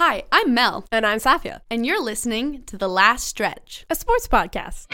Hi, I'm Mel, And I'm Safia, and you're listening to The Last Stretch. a sports podcast.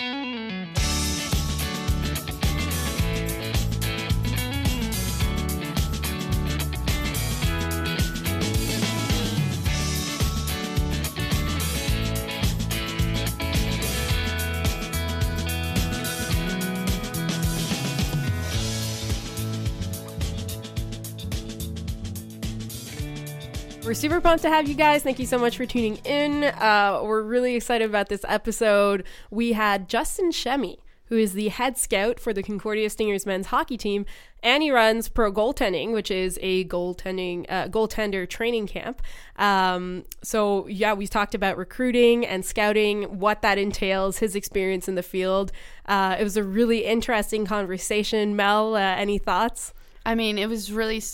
We're super pumped to have you guys. Thank you so much for tuning in. Uh, we're really excited about this episode. We had Justin Shemy, who is the head scout for the Concordia Stingers men's hockey team, and he runs Pro Goaltending, which is a goaltending uh, goaltender training camp. Um, so yeah, we talked about recruiting and scouting, what that entails, his experience in the field. Uh, it was a really interesting conversation. Mel, uh, any thoughts? I mean, it was really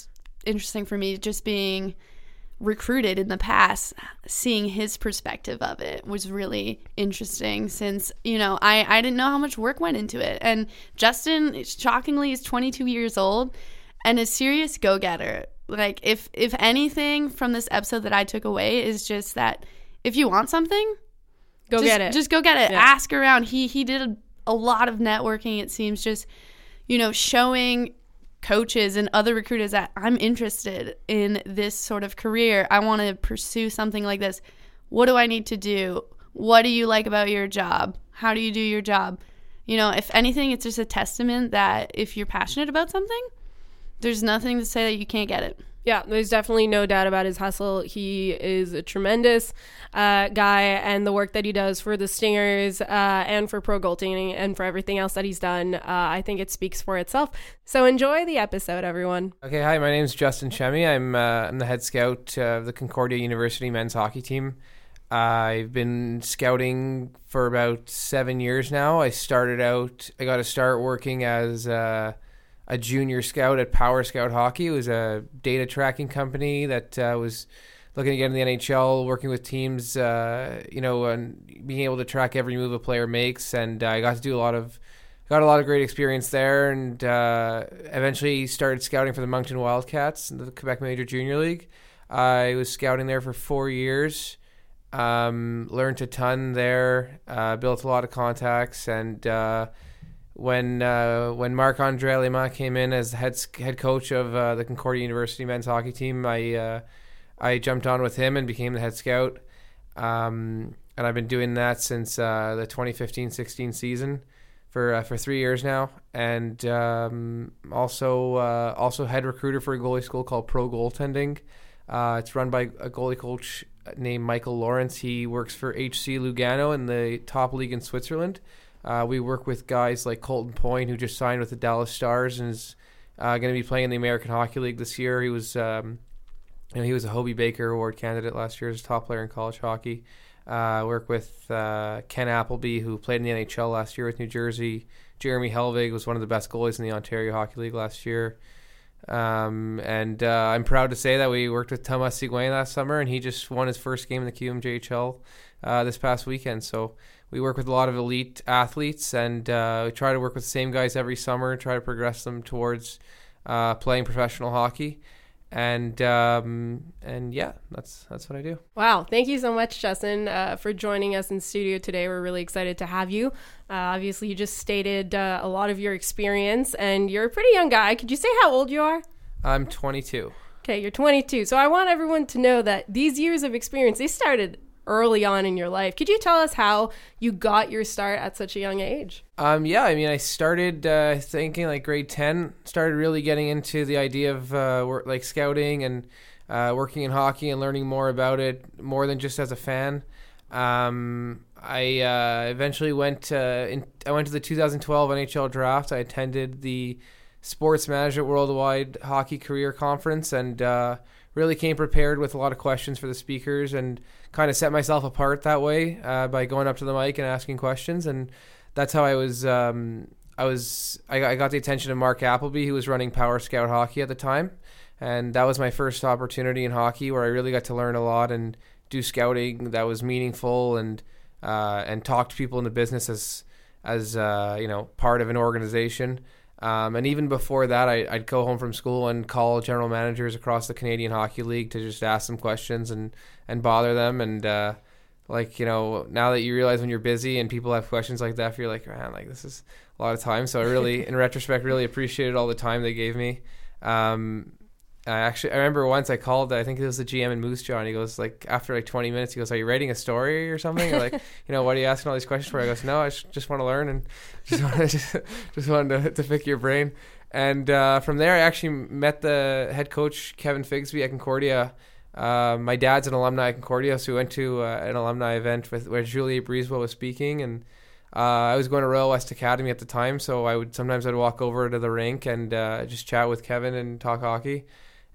interesting for me just being recruited in the past seeing his perspective of it was really interesting since you know I, I didn't know how much work went into it and justin shockingly is 22 years old and a serious go-getter like if if anything from this episode that i took away is just that if you want something Go just, get it. Just go get it. Yeah. Ask around. He he did a, a lot of networking. It seems just you know showing coaches and other recruiters that I'm interested in this sort of career. I want to pursue something like this. What do I need to do? What do you like about your job? How do you do your job? You know, if anything, it's just a testament that if you're passionate about something, there's nothing to say that you can't get it. Yeah, there's definitely no doubt about his hustle. He is a tremendous uh, guy, and the work that he does for the Stingers uh, and for pro goaltending and for everything else that he's done, uh, I think it speaks for itself. So enjoy the episode, everyone. Okay, hi, my name is Justin Chemi. I'm, uh, I'm the head scout of the Concordia University men's hockey team. I've been scouting for about seven years now. I started out, I got to start working as uh, a junior scout at Power Scout Hockey. It was a data tracking company that uh, was looking to get in the NHL, working with teams, uh, you know, and being able to track every move a player makes. And uh, I got to do a lot of got a lot of great experience there, and uh, eventually started scouting for the Moncton Wildcats in the Quebec Major Junior League. I was scouting there for four years. Um, learned a ton there. Uh, built a lot of contacts, and uh, when uh, when Marc Andre Lima came in as head head coach of uh, the Concordia University men's hockey team, I uh, I jumped on with him and became the head scout. Um, and I've been doing that since uh, the 2015-16 season for uh, for three years now, and um, also uh, also head recruiter for a goalie school called Pro Goaltending. It's run by a goalie coach named Michael Lawrence. He works for HC Lugano in the top league in Switzerland. Uh, we work with guys like Colton Point, who just signed with the Dallas Stars and is uh, going to be playing in the American Hockey League this year. He was, um, you know, he was a Hobey Baker Award candidate last year as a top player in college hockey. Uh, work with uh, Ken Appleby, who played in the NHL last year with New Jersey. Jeremy Helvig was one of the best goalies in the Ontario Hockey League last year. Um, and uh, I'm proud to say that we worked with Thomas Sigouin last summer, and he just won his first game in the QMJHL uh, this past weekend. So we work with a lot of elite athletes, and uh, we try to work with the same guys every summer, try to progress them towards uh, playing professional hockey. And um, and yeah, that's that's what I do. Wow, thank you so much, Justin, uh, for joining us in studio today. We're really excited to have you. Uh, obviously, you just stated uh, a lot of your experience, and you're a pretty young guy. Could you say how old you are? I'm 22. Okay, you're 22. So I want everyone to know that these years of experience, they started early on in your life. Could you tell us how you got your start at such a young age? Um, yeah, I mean, I started uh, thinking like grade ten. Started really getting into the idea of uh, work, like scouting and uh, working in hockey and learning more about it, more than just as a fan. Um, I uh, eventually went. In, I went to the 2012 NHL draft. I attended the Sports Management Worldwide Hockey Career Conference and uh, really came prepared with a lot of questions for the speakers and kind of set myself apart that way uh, by going up to the mic and asking questions and that's how I was. Um, I was. I got, the attention of Mark Appleby, who was running Power Scout Hockey at the time, and that was my first opportunity in hockey where I really got to learn a lot and do scouting that was meaningful and uh, and talk to people in the business as as uh, you know part of an organization. Um, and even before that, I, I'd go home from school and call general managers across the Canadian Hockey League to just ask them questions and, and bother them. And uh, like you know, now that you realize when you're busy and people have questions like that, you're like, man, like this is a lot of time. So I really, in retrospect, really appreciated all the time they gave me. Um, I actually I remember once I called I think it was the GM in Moose Jaw and he goes like after like 20 minutes he goes are you writing a story or something? Or like you know what are you asking all these questions for? I goes no I just want to learn and just want to just, just wanted to, to pick your brain. And uh, from there I actually met the head coach Kevin Figsby at Concordia. Uh, my dad's an alumni at Concordia so we went to uh, an alumni event with where Julie Brisebois was speaking and uh, I was going to Royal West Academy at the time so I would sometimes I'd walk over to the rink and uh, just chat with Kevin and talk hockey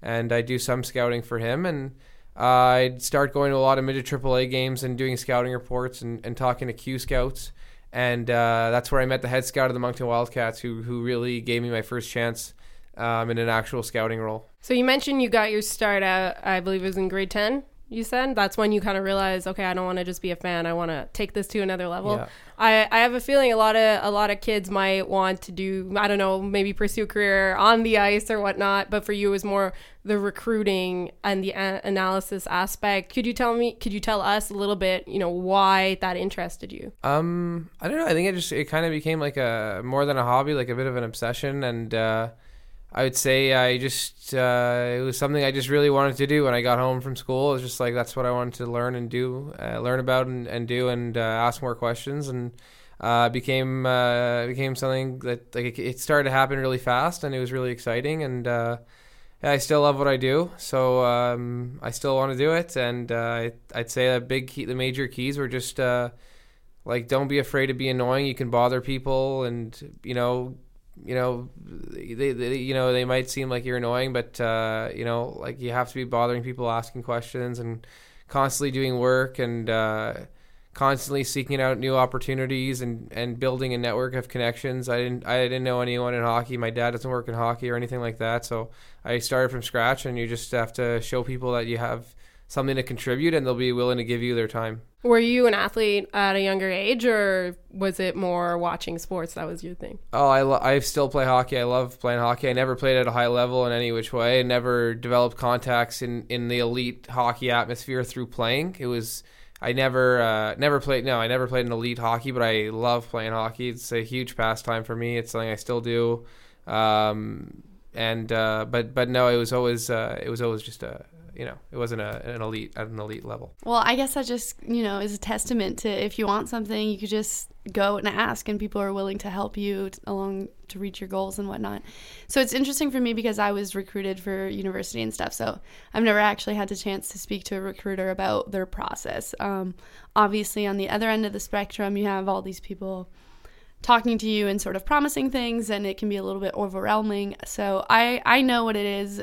and I do some scouting for him. And uh, I'd start going to a lot of midget AAA games and doing scouting reports and, and talking to Q scouts. And uh, that's where I met the head scout of the Moncton Wildcats, who who really gave me my first chance um, in an actual scouting role. So you mentioned you got your start out, I believe it was in grade 10 you said that's when you kind of realize okay i don't want to just be a fan i want to take this to another level. Yeah. I, I have a feeling a lot of a lot of kids might want to do i don't know maybe pursue a career on the ice or whatnot but for you it was more the recruiting and the a- analysis aspect. Could you tell me could you tell us a little bit you know why that interested you? Um i don't know i think it just it kind of became like a more than a hobby like a bit of an obsession and uh I would say I just uh, it was something I just really wanted to do when I got home from school. It was just like that's what I wanted to learn and do, uh, learn about and, and do, and uh, ask more questions, and uh, became uh, became something that like it started to happen really fast, and it was really exciting, and uh, I still love what I do, so um, I still want to do it, and uh, I'd say the big key, the major keys were just like don't be afraid to be annoying. You can bother people, and you know you know, they, they, you know they might seem like you're annoying, but uh, you know, like you have to be bothering people, asking questions, and constantly doing work and uh, constantly seeking out new opportunities and, and building a network of connections. I didn't I didn't know anyone in hockey. My dad doesn't work in hockey or anything like that, so I started from scratch. And you just have to show people that you have something to contribute, and they'll be willing to give you their time. Were you an athlete at a younger age, or was it more watching sports that was your thing? Oh, I, lo- I still play hockey. I love playing hockey. I never played at a high level in any which way. I never developed contacts in, in the elite hockey atmosphere through playing. It was I never uh, never played. No, I never played in elite hockey, but I love playing hockey. It's a huge pastime for me. It's something I still do. Um, and uh, but but no, it was always uh, it was always just a you know, it wasn't a, an elite at an elite level. Well, I guess that just you know is a testament to if you want something, you could just go and ask, and people are willing to help you along to reach your goals and whatnot. So it's interesting for me because I was recruited for university and stuff. So I've never actually had the chance to speak to a recruiter about their process. Um, obviously, on the other end of the spectrum, you have all these people talking to you and sort of promising things and it can be a little bit overwhelming so i i know what it is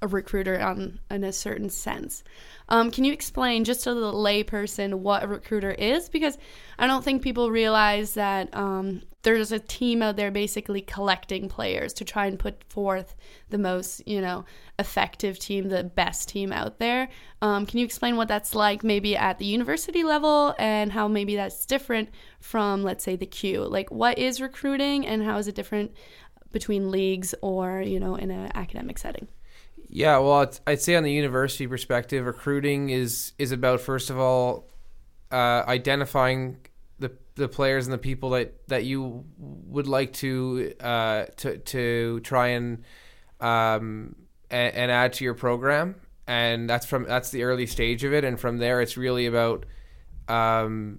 a recruiter on in a certain sense. Um, can you explain just to the layperson what a recruiter is? Because I don't think people realize that um, there's a team out there basically collecting players to try and put forth the most, you know, effective team, the best team out there. Um, can you explain what that's like, maybe at the university level, and how maybe that's different from, let's say, the Q? Like, what is recruiting, and how is it different between leagues or, you know, in an academic setting? Yeah, well, I'd say on the university perspective, recruiting is is about first of all uh, identifying the the players and the people that, that you would like to uh, to to try and um, and, and add to your program, and that's from that's the early stage of it, and from there it's really about um,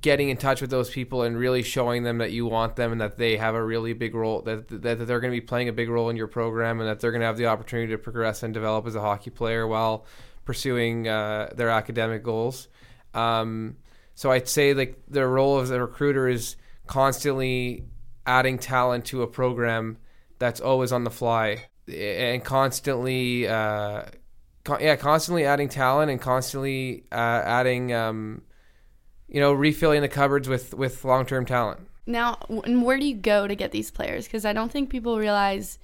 getting in touch with those people and really showing them that you want them and that they have a really big role that that, that they're going to be playing a big role in your program and that they're going to have the opportunity to progress and develop as a hockey player while pursuing uh, their academic goals. Um, so I'd say like the role of the recruiter is constantly adding talent to a program that's always on the fly and constantly uh, con- yeah constantly adding talent and constantly uh, adding um, you know, refilling the cupboards with with long term talent. Now, and where do you go to get these players? Because I don't think people realize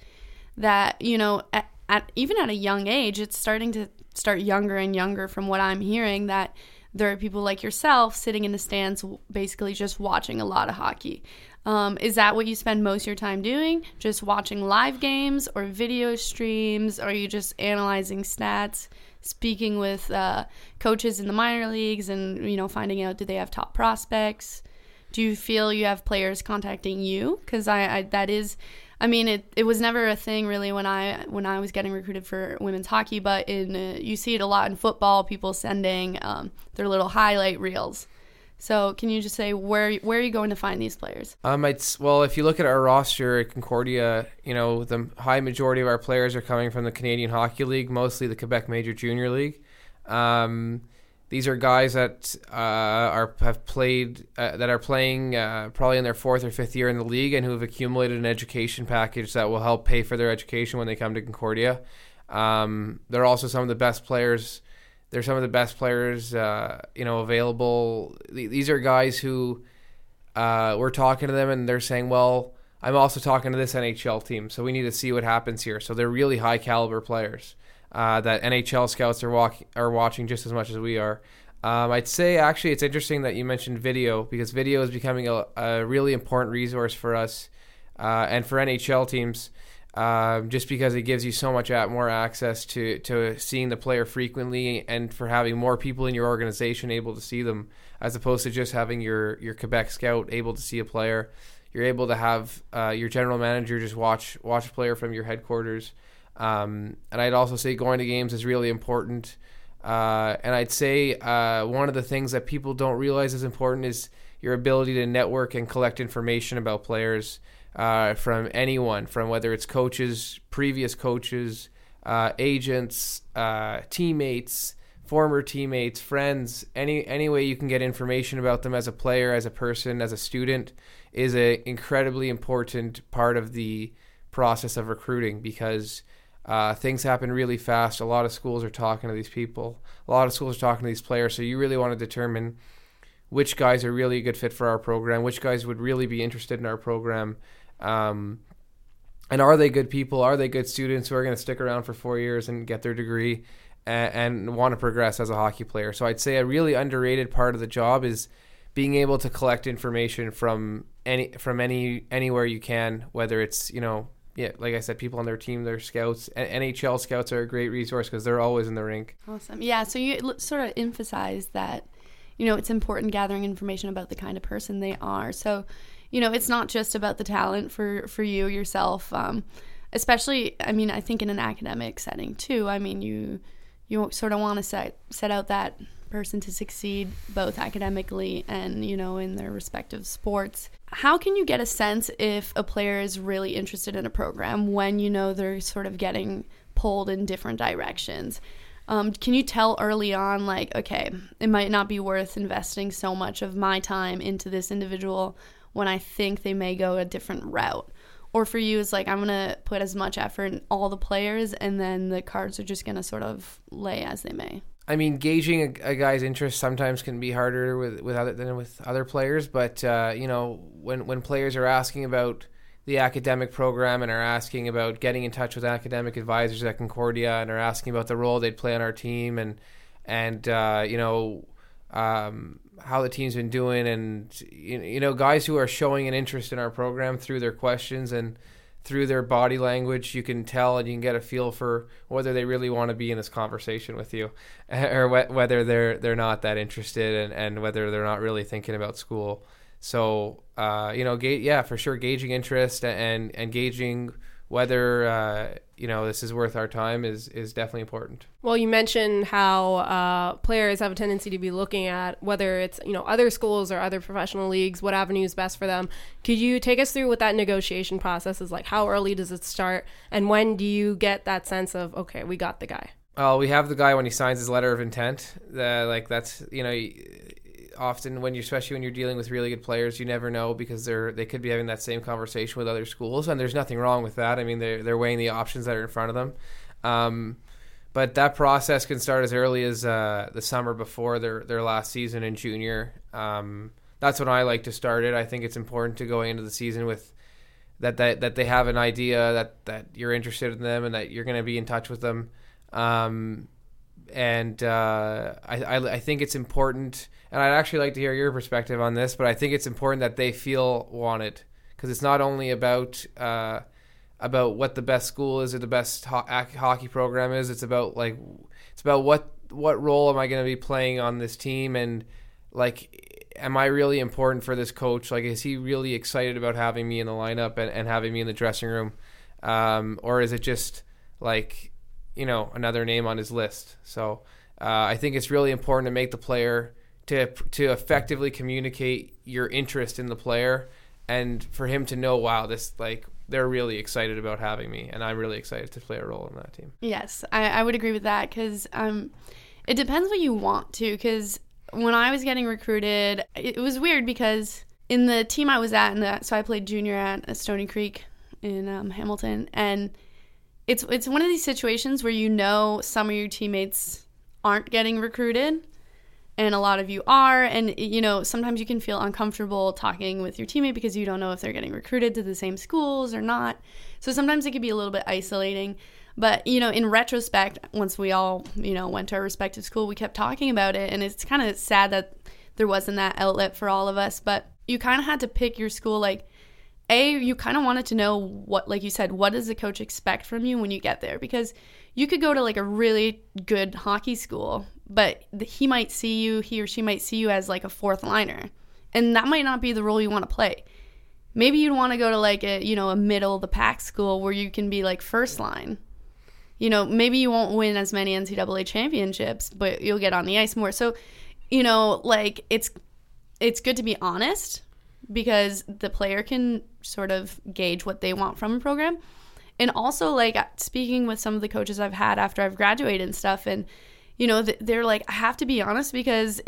that you know at even at a young age, it's starting to start younger and younger from what I'm hearing that there are people like yourself sitting in the stands basically just watching a lot of hockey. Um, is that what you spend most of your time doing? Just watching live games or video streams? Or are you just analyzing stats, speaking with uh, coaches in the minor leagues, and you know finding out do they have top prospects? Do you feel you have players contacting you? Because I, I that is I mean, it, it was never a thing really when I when I was getting recruited for women's hockey, but in uh, you see it a lot in football. People sending um, their little highlight reels. So, can you just say where where are you going to find these players? Um, it's well, if you look at our roster at Concordia, you know the high majority of our players are coming from the Canadian Hockey League, mostly the Quebec Major Junior League. Um, these are guys that uh, are have played uh, that are playing uh, probably in their fourth or fifth year in the league and who have accumulated an education package that will help pay for their education when they come to Concordia. Um, they're also some of the best players. They're some of the best players, uh, you know, available. These are guys who uh, we're talking to them and they're saying, "Well, I'm also talking to this NHL team, so we need to see what happens here." So they're really high caliber players uh, that NHL scouts are walk- are watching just as much as we are. Um, I'd say actually it's interesting that you mentioned video because video is becoming a, a really important resource for us uh, and for NHL teams. Um, just because it gives you so much more access to, to seeing the player frequently and for having more people in your organization able to see them as opposed to just having your, your Quebec scout able to see a player. You're able to have uh, your general manager just watch watch a player from your headquarters um, and I'd also say going to games is really important. Uh, and I'd say uh, one of the things that people don't realize is important is your ability to network and collect information about players uh, from anyone, from whether it's coaches, previous coaches, uh, agents, uh, teammates, former teammates, friends. Any any way you can get information about them as a player, as a person, as a student is an incredibly important part of the process of recruiting because uh, things happen really fast. A lot of schools are talking to these people. A lot of schools are talking to these players. So you really want to determine which guys are really a good fit for our program, which guys would really be interested in our program, um, and are they good people? Are they good students who are going to stick around for four years and get their degree and, and want to progress as a hockey player? So I'd say a really underrated part of the job is being able to collect information from any from any anywhere you can, whether it's you know yeah, like I said, people on their team, their scouts. NHL scouts are a great resource because they're always in the rink. Awesome. Yeah. So you sort of emphasize that, you know, it's important gathering information about the kind of person they are. So, you know, it's not just about the talent for for you yourself. Um, especially, I mean, I think in an academic setting too. I mean, you you sort of want to set set out that person to succeed both academically and you know in their respective sports how can you get a sense if a player is really interested in a program when you know they're sort of getting pulled in different directions um, can you tell early on like okay it might not be worth investing so much of my time into this individual when i think they may go a different route or for you is like i'm gonna put as much effort in all the players and then the cards are just gonna sort of lay as they may I mean, gauging a, a, guy's interest sometimes can be harder with with other than with other players. But uh, you know, when when players are asking about the academic program and are asking about getting in touch with academic advisors at Concordia and are asking about the role they'd play on our team and and uh, you know um, how the team's been doing and you know guys who are showing an interest in our program through their questions and through their body language, you can tell and you can get a feel for whether they really want to be in this conversation with you, or whether they're they're not that interested and, and whether they're not really thinking about school. So uh, you know, ga- yeah, for sure, gauging interest and and gauging whether uh, you know this is worth our time is is definitely important. Well, you mentioned how uh, players have a tendency to be looking at whether it's you know other schools or other professional leagues, what avenue is best for them. Could you take us through what that negotiation process is like? How early does it start, and when do you get that sense of okay, we got the guy? Well, we have the guy when he signs his letter of intent. Uh, like that's you know often when you especially when you're dealing with really good players you never know because they're they could be having that same conversation with other schools and there's nothing wrong with that. I mean they're, they're weighing the options that are in front of them. Um, but that process can start as early as uh, the summer before their their last season in junior. Um, that's when i like to start it. I think it's important to go into the season with that that, that they have an idea that that you're interested in them and that you're going to be in touch with them. Um, and uh, I, I, I think it's important, and I'd actually like to hear your perspective on this. But I think it's important that they feel wanted because it's not only about uh, about what the best school is or the best ho- hockey program is. It's about like it's about what what role am I going to be playing on this team and like am I really important for this coach? Like, is he really excited about having me in the lineup and, and having me in the dressing room? Um, or is it just like, you know, another name on his list? So uh, I think it's really important to make the player to to effectively communicate your interest in the player and for him to know, wow, this like they're really excited about having me, and I'm really excited to play a role in that team. Yes, I, I would agree with that because um, it depends what you want to. Because when I was getting recruited, it was weird because in the team I was at, and so I played junior at Stoney Creek in um, Hamilton, and it's it's one of these situations where you know some of your teammates aren't getting recruited and a lot of you are and you know sometimes you can feel uncomfortable talking with your teammate because you don't know if they're getting recruited to the same schools or not. So sometimes it can be a little bit isolating but you know in retrospect once we all you know went to our respective school we kept talking about it and it's kind of sad that there wasn't that outlet for all of us but you kind of had to pick your school like a you kind of wanted to know what like you said what does the coach expect from you when you get there? Because you could go to like a really good hockey school but he might see you he or she might see you as like a fourth liner and that might not be the role you want to play. Maybe you'd want to go to like a you know a middle of the pack school where you can be like first line. You know maybe you won't win as many ncaa championships but you'll get on the ice more. So you know like it's it's good to be honest because the player can sort of gauge what they want from a program and also like uh, speaking with some of the coaches i've had after i've graduated and stuff and you know, they're like, I have to be honest because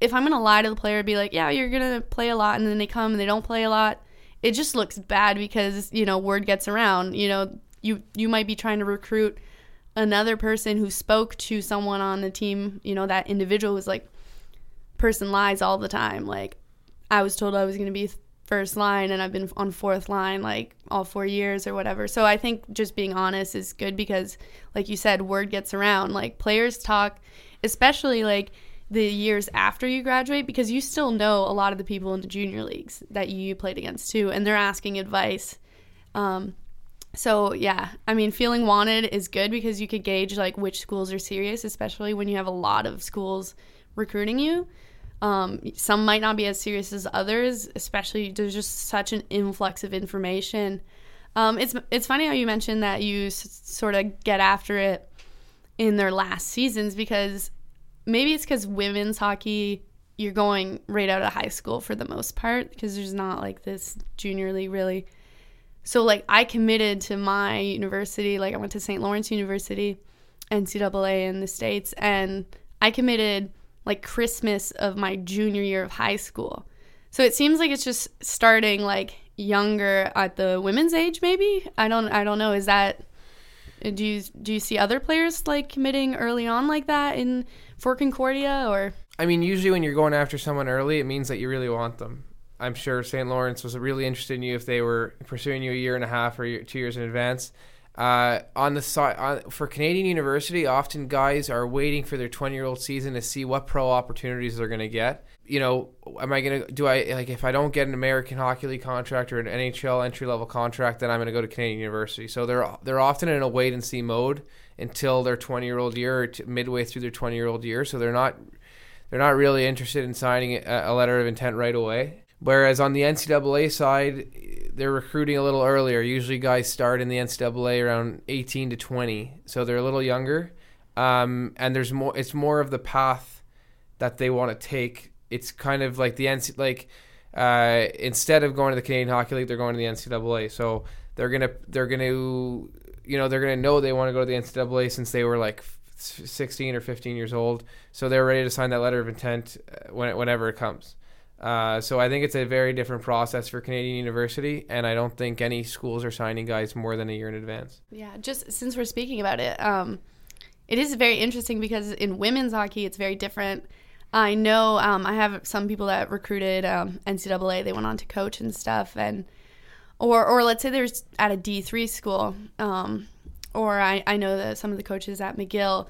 if I'm going to lie to the player, be like, yeah, you're going to play a lot, and then they come and they don't play a lot, it just looks bad because, you know, word gets around. You know, you, you might be trying to recruit another person who spoke to someone on the team, you know, that individual was like, person lies all the time. Like, I was told I was going to be first line and I've been on fourth line like all four years or whatever. So I think just being honest is good because, like you said, word gets around. Like players talk, especially like the years after you graduate, because you still know a lot of the people in the junior leagues that you played against too, and they're asking advice. Um, so yeah, I mean, feeling wanted is good because you could gauge like which schools are serious, especially when you have a lot of schools recruiting you. Um, some might not be as serious as others, especially there's just such an influx of information. Um, it's it's funny how you mentioned that you s- sort of get after it in their last seasons because maybe it's because women's hockey you're going right out of high school for the most part because there's not like this junior league really. So like I committed to my university, like I went to St. Lawrence University, NCAA in the states, and I committed like Christmas of my junior year of high school. So it seems like it's just starting like younger at the women's age maybe. I don't I don't know is that do you do you see other players like committing early on like that in for Concordia or I mean usually when you're going after someone early it means that you really want them. I'm sure St. Lawrence was really interested in you if they were pursuing you a year and a half or two years in advance. Uh, on the side for Canadian University, often guys are waiting for their 20 year old season to see what pro opportunities they're going to get. You know, am I going to do I like if I don't get an American Hockey League contract or an NHL entry level contract, then I'm going to go to Canadian University. So they're they're often in a wait and see mode until their 20 year old year or midway through their 20 year old year. So they're not they're not really interested in signing a, a letter of intent right away. Whereas on the NCAA side, they're recruiting a little earlier. Usually, guys start in the NCAA around 18 to 20, so they're a little younger. Um, and there's more. It's more of the path that they want to take. It's kind of like the NC like uh, instead of going to the Canadian Hockey League, they're going to the NCAA. So they're gonna they're gonna you know they're gonna know they want to go to the NCAA since they were like 16 or 15 years old. So they're ready to sign that letter of intent uh, when whenever it comes. Uh, so I think it's a very different process for Canadian University, and I don't think any schools are signing guys more than a year in advance. Yeah, just since we're speaking about it, um, it is very interesting because in women's hockey, it's very different. I know um, I have some people that recruited um, NCAA. They went on to coach and stuff, and or or let's say there's at a D3 school, um, or I, I know that some of the coaches at McGill,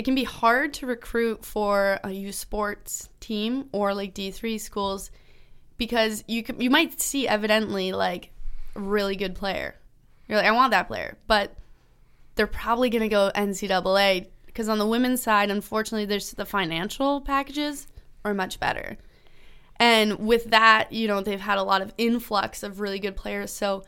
it can be hard to recruit for a U Sports team or like D3 schools because you can, you might see evidently like a really good player. You're like, I want that player, but they're probably going to go NCAA because on the women's side, unfortunately, there's the financial packages are much better. And with that, you know, they've had a lot of influx of really good players. So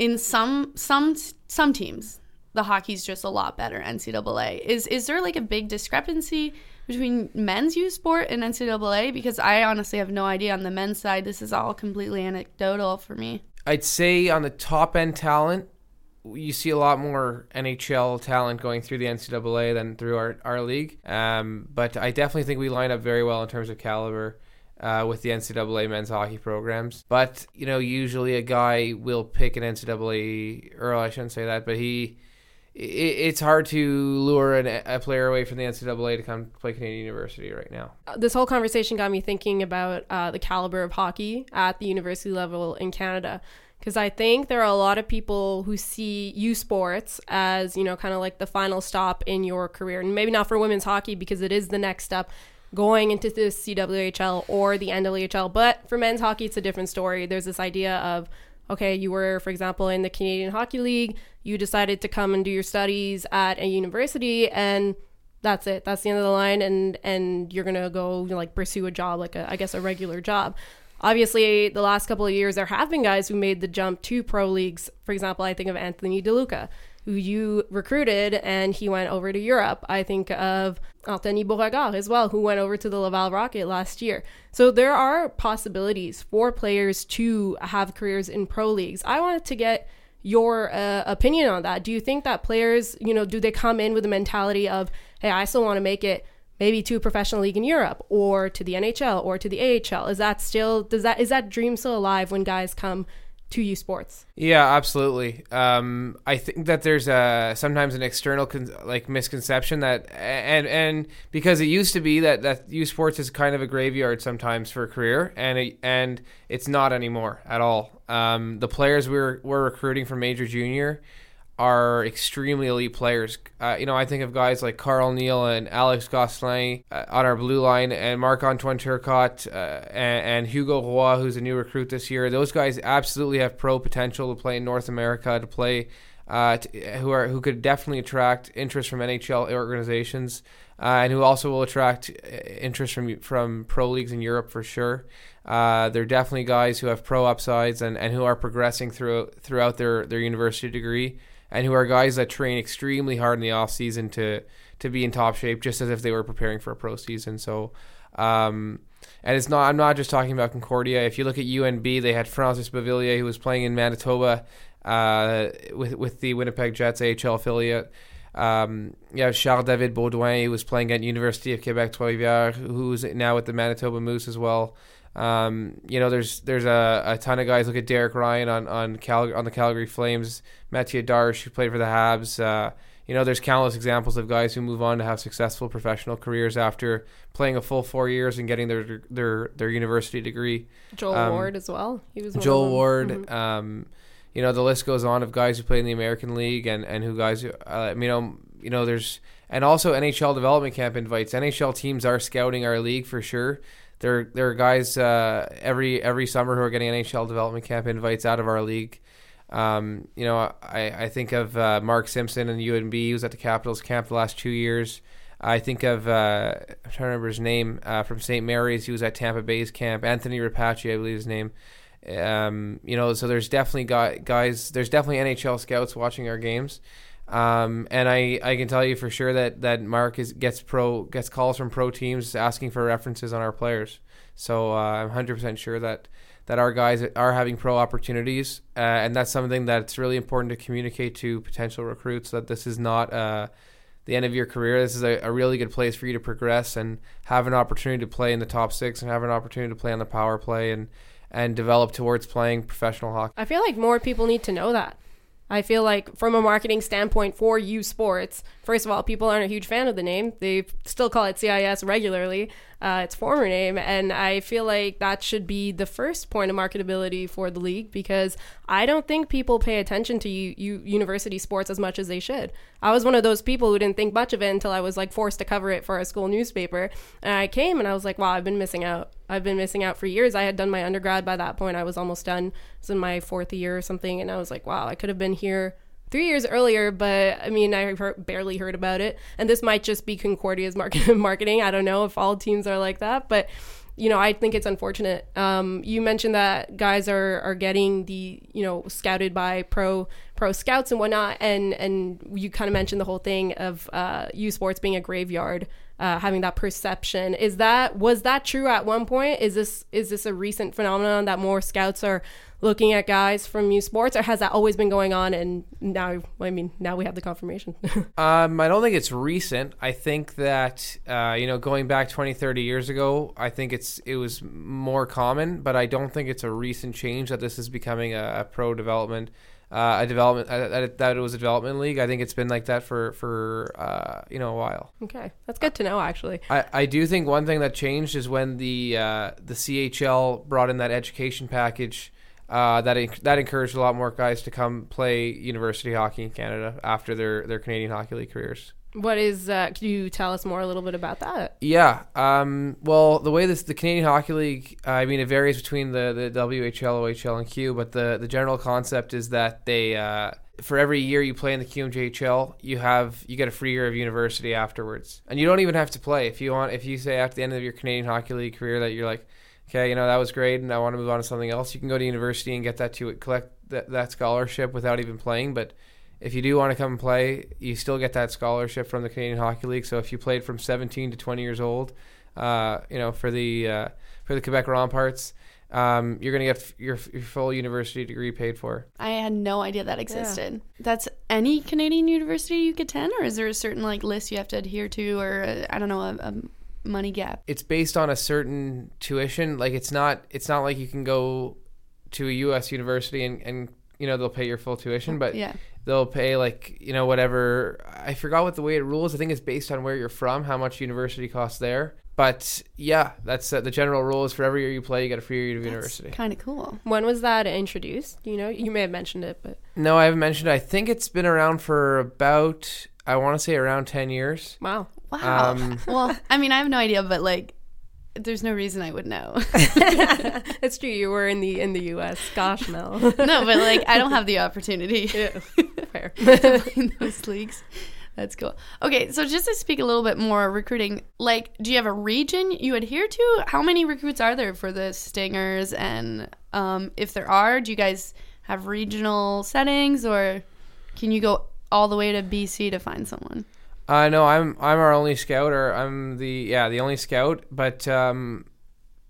in some some some teams, the hockey's just a lot better NCAA. Is is there like a big discrepancy between men's youth sport and NCAA? Because I honestly have no idea on the men's side. This is all completely anecdotal for me. I'd say on the top end talent, you see a lot more NHL talent going through the NCAA than through our, our league. Um, but I definitely think we line up very well in terms of caliber uh, with the NCAA men's hockey programs. But, you know, usually a guy will pick an NCAA, or I shouldn't say that, but he. It's hard to lure an, a player away from the NCAA to come play Canadian University right now. Uh, this whole conversation got me thinking about uh, the caliber of hockey at the university level in Canada because I think there are a lot of people who see U Sports as, you know, kind of like the final stop in your career. And maybe not for women's hockey because it is the next step going into the CWHL or the NWHL. But for men's hockey, it's a different story. There's this idea of, okay, you were, for example, in the Canadian Hockey League, you decided to come and do your studies at a university, and that's it. That's the end of the line, and and you're gonna go like pursue a job, like a I guess a regular job. Obviously, the last couple of years, there have been guys who made the jump to pro leagues. For example, I think of Anthony DeLuca, who you recruited and he went over to Europe. I think of Anthony Beauregard as well, who went over to the Laval Rocket last year. So there are possibilities for players to have careers in pro leagues. I wanted to get your uh, opinion on that. Do you think that players, you know, do they come in with the mentality of, hey, I still want to make it maybe to a professional league in Europe or to the NHL or to the AHL? Is that still does that is that dream still alive when guys come to U Sports. Yeah, absolutely. Um, I think that there's a sometimes an external con- like misconception that and and because it used to be that that U Sports is kind of a graveyard sometimes for a career, and it, and it's not anymore at all. Um, the players we're we're recruiting from major junior are extremely elite players. Uh, you know, I think of guys like Carl Neill and Alex Gosselin uh, on our blue line, and Marc Antoine Turcotte uh, and, and, Hugo Roy, who's a new recruit this year. Those guys absolutely have pro potential to play in North America, to play, uh, who are who could definitely attract interest from NHL organizations, uh, and who also will attract uh, interest from from pro leagues in Europe for sure. they're definitely guys who have pro upsides and, and who are progressing through throughout their, their university degree and who are guys that train extremely hard in the off season to to be in top shape, just as if they were preparing for a pro season. So, um, and it's not. I'm not just talking about Concordia. If you look at UNB, they had Francis Beauvillier, who was playing in Manitoba uh, with with the Winnipeg Jets AHL affiliate. Um, yeah, Charles David Beaudoin, who was playing at University of Quebec Trois-Rivières, who's now with the Manitoba Moose as well. Um, you know, there's there's a, a ton of guys. Look at Derek Ryan on on Cal- on the Calgary Flames, Mathieu Darche who played for the Habs. Uh, you know, there's countless examples of guys who move on to have successful professional careers after playing a full four years and getting their their their university degree. Joel um, Ward as well. He was Joel Ward. Mm-hmm. Um, you know, the list goes on of guys who play in the American League and and who guys. Uh, you know, you know, there's and also NHL development camp invites. NHL teams are scouting our league for sure there there are guys uh, every every summer who are getting NHL development camp invites out of our league. Um, you know, I, I think of uh, Mark Simpson and UNB. He was at the Capitals camp the last two years. I think of uh, I'm trying to remember his name uh, from St. Mary's. He was at Tampa Bay's camp. Anthony Repaci, I believe his name. Um, you know, so there's definitely guys. There's definitely NHL scouts watching our games. Um, and I, I can tell you for sure that, that Mark is gets pro gets calls from pro teams asking for references on our players. So uh, I'm 100% sure that that our guys are having pro opportunities, uh, and that's something that's really important to communicate to potential recruits that this is not uh, the end of your career. This is a, a, really good place for you to progress and have an opportunity to play in the top six and have an opportunity to play on the power play and and develop towards playing professional hockey. I feel like more people need to know that. I feel like from a marketing standpoint for U Sports, first of all, people aren't a huge fan of the name. They still call it CIS regularly. uh, its former name. And I feel like that should be the first point of marketability for the league because I don't think people pay attention to u- u- university sports as much as they should. I was one of those people who didn't think much of it until I was like forced to cover it for a school newspaper. And I came and I was like, wow, I've been missing out. I've been missing out for years. I had done my undergrad by that point. I was almost done. It was in my fourth year or something. And I was like, wow, I could have been here three years earlier, but I mean, I barely heard about it. And this might just be Concordia's market, marketing. I don't know if all teams are like that, but you know, I think it's unfortunate. Um, you mentioned that guys are are getting the you know scouted by pro pro scouts and whatnot, and and you kind of mentioned the whole thing of uh, U Sports being a graveyard, uh, having that perception. Is that was that true at one point? Is this is this a recent phenomenon that more scouts are looking at guys from U Sports, or has that always been going on? And now, I mean, now we have the confirmation. um, I don't think it's recent. I think that uh, you know, going back 20, 30 years ago, I think it's it was more common, but I don't think it's a recent change that this is becoming a, a pro development. Uh, a development uh, that, that it was a development league. I think it's been like that for for uh, you know a while. Okay, that's good to know. Actually, I, I do think one thing that changed is when the uh, the CHL brought in that education package uh, that that encouraged a lot more guys to come play university hockey in Canada after their, their Canadian Hockey League careers. What is? Uh, could you tell us more a little bit about that? Yeah. Um, well, the way this the Canadian Hockey League, uh, I mean, it varies between the, the WHL, OHL, and Q, but the the general concept is that they uh, for every year you play in the QMJHL, you have you get a free year of university afterwards, and you don't even have to play if you want. If you say at the end of your Canadian Hockey League career that you're like okay, you know, that was great and I want to move on to something else, you can go to university and get that to collect that, that scholarship without even playing. But if you do want to come and play, you still get that scholarship from the Canadian Hockey League. So if you played from 17 to 20 years old, uh, you know, for the uh, for the Quebec Remparts, um, you're going to get your, your full university degree paid for. I had no idea that existed. Yeah. That's any Canadian university you could attend, or is there a certain like list you have to adhere to, or uh, I don't know, a, a money gap? It's based on a certain tuition. Like it's not it's not like you can go to a US university and, and you know they'll pay your full tuition, but yeah. They'll pay like you know whatever. I forgot what the way it rules. I think it's based on where you're from, how much university costs there. But yeah, that's uh, the general rule is for every year you play, you get a free year of university. Kind of cool. When was that introduced? You know, you may have mentioned it, but no, I haven't mentioned it. I think it's been around for about I want to say around ten years. Wow. Wow. Um, well, I mean, I have no idea, but like, there's no reason I would know. it's true. You were in the in the U.S. Gosh, Mel. no, but like, I don't have the opportunity. Yeah, fair. in those leagues. That's cool. Okay, so just to speak a little bit more recruiting, like, do you have a region you adhere to? How many recruits are there for the Stingers? And um, if there are, do you guys have regional settings, or can you go all the way to BC to find someone? Uh, no, I'm I'm our only scout, or I'm the yeah the only scout. But um,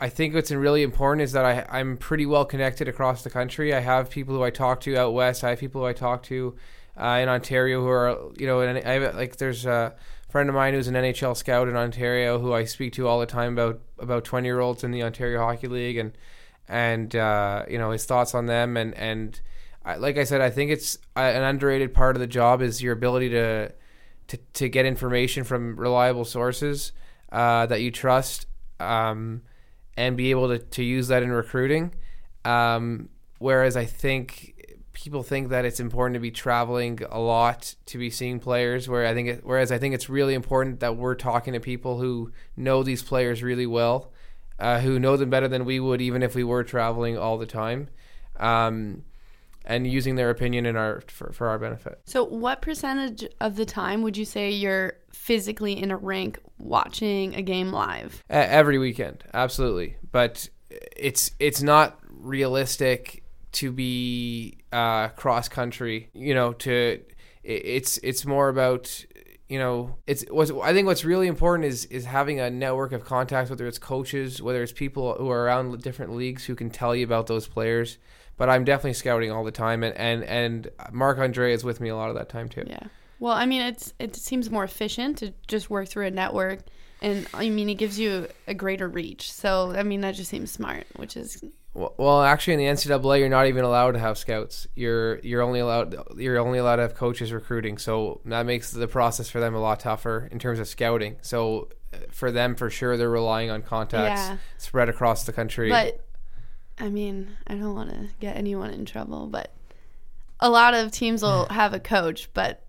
I think what's really important is that I I'm pretty well connected across the country. I have people who I talk to out west. I have people who I talk to uh, in Ontario who are you know, I have, like there's a friend of mine who's an NHL scout in Ontario who I speak to all the time about about 20 year olds in the Ontario Hockey League and and uh, you know his thoughts on them and and I, like I said, I think it's uh, an underrated part of the job is your ability to to, to get information from reliable sources uh, that you trust um, and be able to, to use that in recruiting. Um, whereas I think people think that it's important to be traveling a lot to be seeing players. Where I think, it, whereas I think it's really important that we're talking to people who know these players really well, uh, who know them better than we would, even if we were traveling all the time. Um, and using their opinion in our for, for our benefit. So, what percentage of the time would you say you're physically in a rink watching a game live? Every weekend, absolutely. But it's it's not realistic to be uh, cross country. You know, to it's it's more about you know it's what's I think what's really important is is having a network of contacts, whether it's coaches, whether it's people who are around different leagues who can tell you about those players but I'm definitely scouting all the time, and and and Marc Andre is with me a lot of that time too. Yeah. Well, I mean, it's it seems more efficient to just work through a network, and I mean, it gives you a greater reach. So, I mean, that just seems smart, which is. Well, well, actually, in the NCAA, you're not even allowed to have scouts. You're you're only allowed you're only allowed to have coaches recruiting. So that makes the process for them a lot tougher in terms of scouting. So for them for sure they're relying on contacts Yeah. spread across the country. But I mean, I don't want to get anyone in trouble, but a lot of teams will have a coach, but